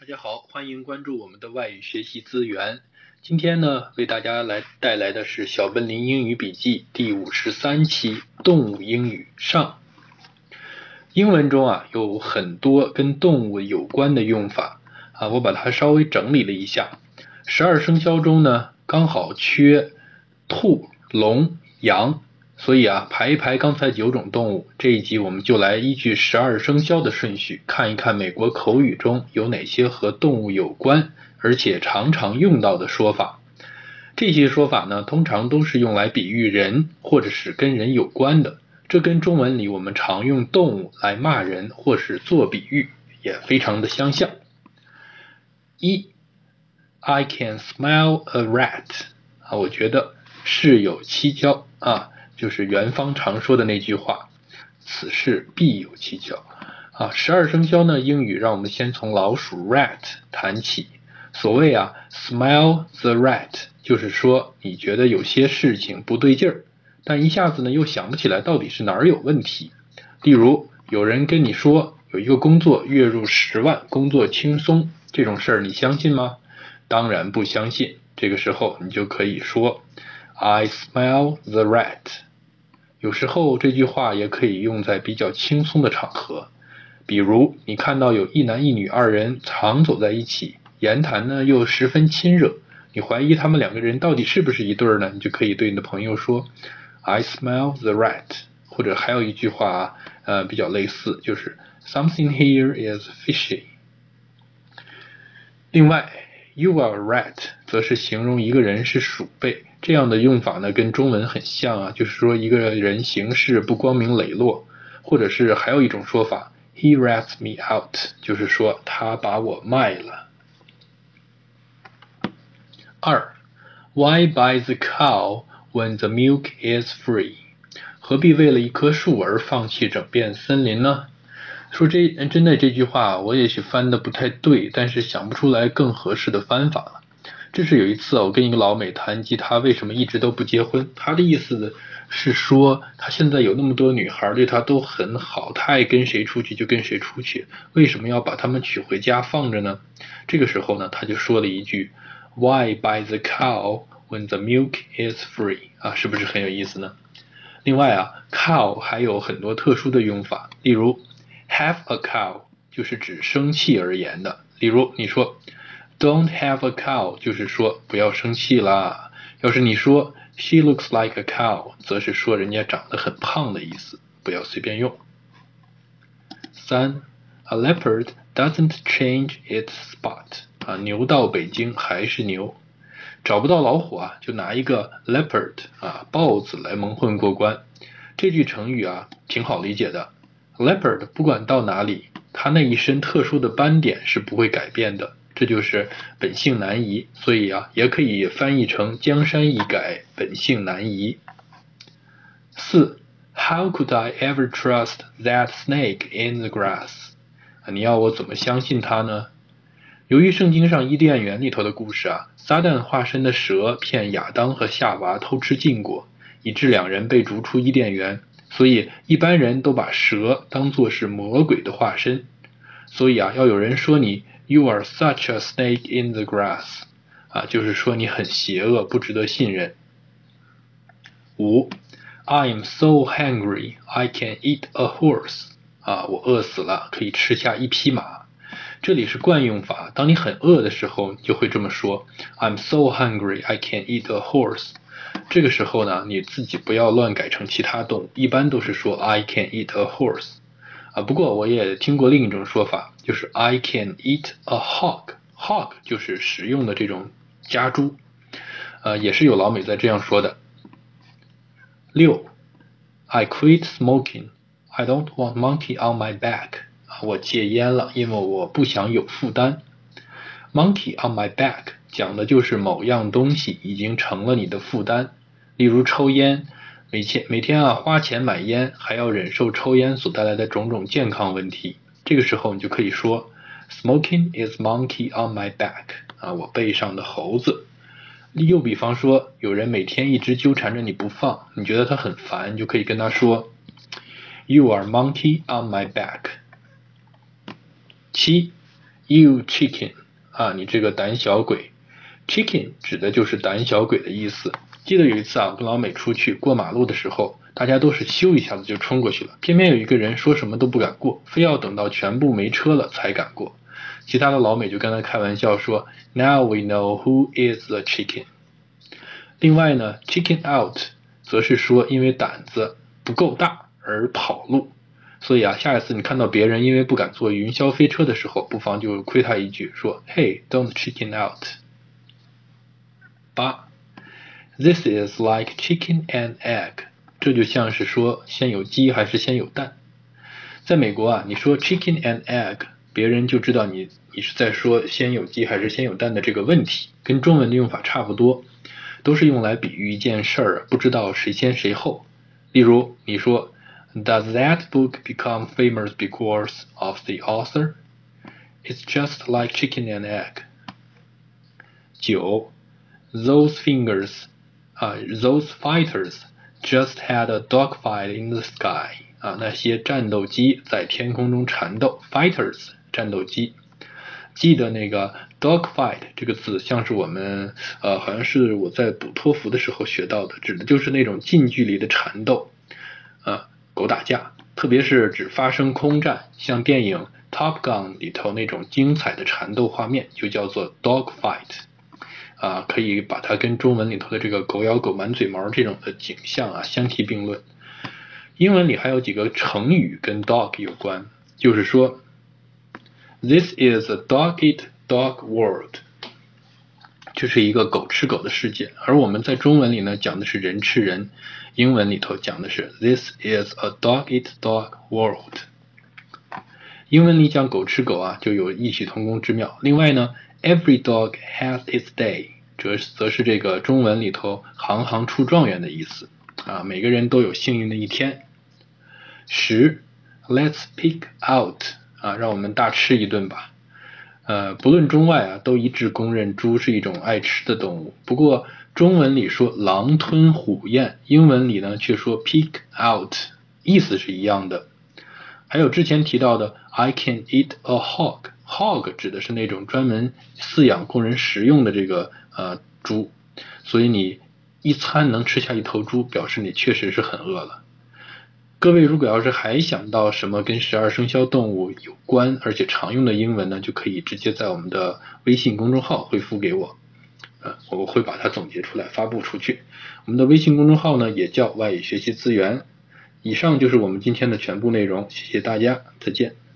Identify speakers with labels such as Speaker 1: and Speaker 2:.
Speaker 1: 大家好，欢迎关注我们的外语学习资源。今天呢，为大家来带来的是小笨林英语笔记第五十三期动物英语上。英文中啊有很多跟动物有关的用法啊，我把它稍微整理了一下。十二生肖中呢，刚好缺兔、龙、羊。所以啊，排一排刚才九种动物，这一集我们就来依据十二生肖的顺序，看一看美国口语中有哪些和动物有关，而且常常用到的说法。这些说法呢，通常都是用来比喻人，或者是跟人有关的。这跟中文里我们常用动物来骂人或是做比喻，也非常的相像。一，I can smell a rat 啊，我觉得事有蹊跷啊。就是元方常说的那句话，此事必有蹊跷啊！十二生肖呢，英语让我们先从老鼠 rat 谈起。所谓啊，smell the rat，就是说你觉得有些事情不对劲儿，但一下子呢又想不起来到底是哪儿有问题。例如，有人跟你说有一个工作月入十万，工作轻松，这种事儿你相信吗？当然不相信。这个时候你就可以说，I smell the rat。有时候这句话也可以用在比较轻松的场合，比如你看到有一男一女二人常走在一起，言谈呢又十分亲热，你怀疑他们两个人到底是不是一对儿呢？你就可以对你的朋友说，I smell the rat。或者还有一句话，呃，比较类似，就是 Something here is fishy。另外，You are a rat，则是形容一个人是鼠辈。这样的用法呢，跟中文很像啊，就是说一个人行事不光明磊落，或者是还有一种说法，He rats me out，就是说他把我卖了。二，Why buy the cow when the milk is free？何必为了一棵树而放弃整片森林呢？说这真的这句话，我也许翻的不太对，但是想不出来更合适的翻法了。这是有一次啊我跟一个老美谈及他为什么一直都不结婚，他的意思是说他现在有那么多女孩对他都很好，他爱跟谁出去就跟谁出去，为什么要把他们娶回家放着呢？这个时候呢，他就说了一句 Why buy the cow when the milk is free？啊，是不是很有意思呢？另外啊，cow 还有很多特殊的用法，例如 have a cow 就是指生气而言的，例如你说。Don't have a cow，就是说不要生气啦。要是你说 She looks like a cow，则是说人家长得很胖的意思，不要随便用。三，A leopard doesn't change its spot。啊，牛到北京还是牛。找不到老虎啊，就拿一个 leopard 啊，豹子来蒙混过关。这句成语啊，挺好理解的。Leopard 不管到哪里，它那一身特殊的斑点是不会改变的。这就是本性难移，所以啊，也可以翻译成江山易改，本性难移。四，How could I ever trust that snake in the grass？你要我怎么相信他呢？由于圣经上伊甸园里头的故事啊，撒旦化身的蛇骗亚当和夏娃偷吃禁果，以致两人被逐出伊甸园，所以一般人都把蛇当作是魔鬼的化身。所以啊，要有人说你。You are such a snake in the grass，啊，就是说你很邪恶，不值得信任。五，I'm so hungry I can eat a horse，啊，我饿死了，可以吃下一匹马。这里是惯用法，当你很饿的时候，你就会这么说。I'm so hungry I can eat a horse。这个时候呢，你自己不要乱改成其他动物，一般都是说 I can eat a horse。啊，不过我也听过另一种说法，就是 I can eat a hog，hog 就是食用的这种家猪，呃，也是有老美在这样说的。六，I quit smoking，I don't want monkey on my back，啊，我戒烟了，因为我不想有负担。Monkey on my back 讲的就是某样东西已经成了你的负担，例如抽烟。每天每天啊花钱买烟，还要忍受抽烟所带来的种种健康问题。这个时候你就可以说，Smoking is monkey on my back 啊，我背上的猴子。又比方说，有人每天一直纠缠着你不放，你觉得他很烦，你就可以跟他说，You are monkey on my back。七 You chicken 啊，你这个胆小鬼。Chicken 指的就是胆小鬼的意思。记得有一次啊，我跟老美出去过马路的时候，大家都是咻一下子就冲过去了，偏偏有一个人说什么都不敢过，非要等到全部没车了才敢过。其他的老美就跟他开玩笑说，Now we know who is the chicken。另外呢，chicken out 则是说因为胆子不够大而跑路。所以啊，下一次你看到别人因为不敢坐云霄飞车的时候，不妨就亏他一句，说，Hey，don't chicken out。八，This is like chicken and egg。这就像是说先有鸡还是先有蛋。在美国啊，你说 chicken and egg，别人就知道你你是在说先有鸡还是先有蛋的这个问题，跟中文的用法差不多，都是用来比喻一件事儿不知道谁先谁后。例如你说。Does that book become famous because of the author? It's just like chicken and egg. 九 Those fingers, uh, those fighters just had a dogfight in the sky. 啊，那些战斗机在天空中缠斗。Fighters，战斗机。记得那个 dogfight 这个字，像是我们呃，好像是我在补托福的时候学到的，指的就是那种近距离的缠斗。啊。狗打架，特别是指发生空战，像电影《Top Gun》里头那种精彩的缠斗画面，就叫做 dog fight。啊，可以把它跟中文里头的这个狗咬狗满嘴毛这种的景象啊相提并论。英文里还有几个成语跟 dog 有关，就是说，This is a dog eat dog world。这是一个狗吃狗的世界，而我们在中文里呢讲的是人吃人，英文里头讲的是 This is a dog eat dog world。英文里讲狗吃狗啊，就有异曲同工之妙。另外呢，Every dog has its day，则则是这个中文里头行行出状元的意思啊，每个人都有幸运的一天。十，Let's pick out 啊，让我们大吃一顿吧。呃，不论中外啊，都一致公认猪是一种爱吃的动物。不过中文里说狼吞虎咽，英文里呢却说 pick out，意思是一样的。还有之前提到的 I can eat a hog，hog 指的是那种专门饲养供人食用的这个呃猪，所以你一餐能吃下一头猪，表示你确实是很饿了。各位如果要是还想到什么跟十二生肖动物有关而且常用的英文呢，就可以直接在我们的微信公众号回复给我，呃，我会把它总结出来发布出去。我们的微信公众号呢也叫外语学习资源。以上就是我们今天的全部内容，谢谢大家，再见。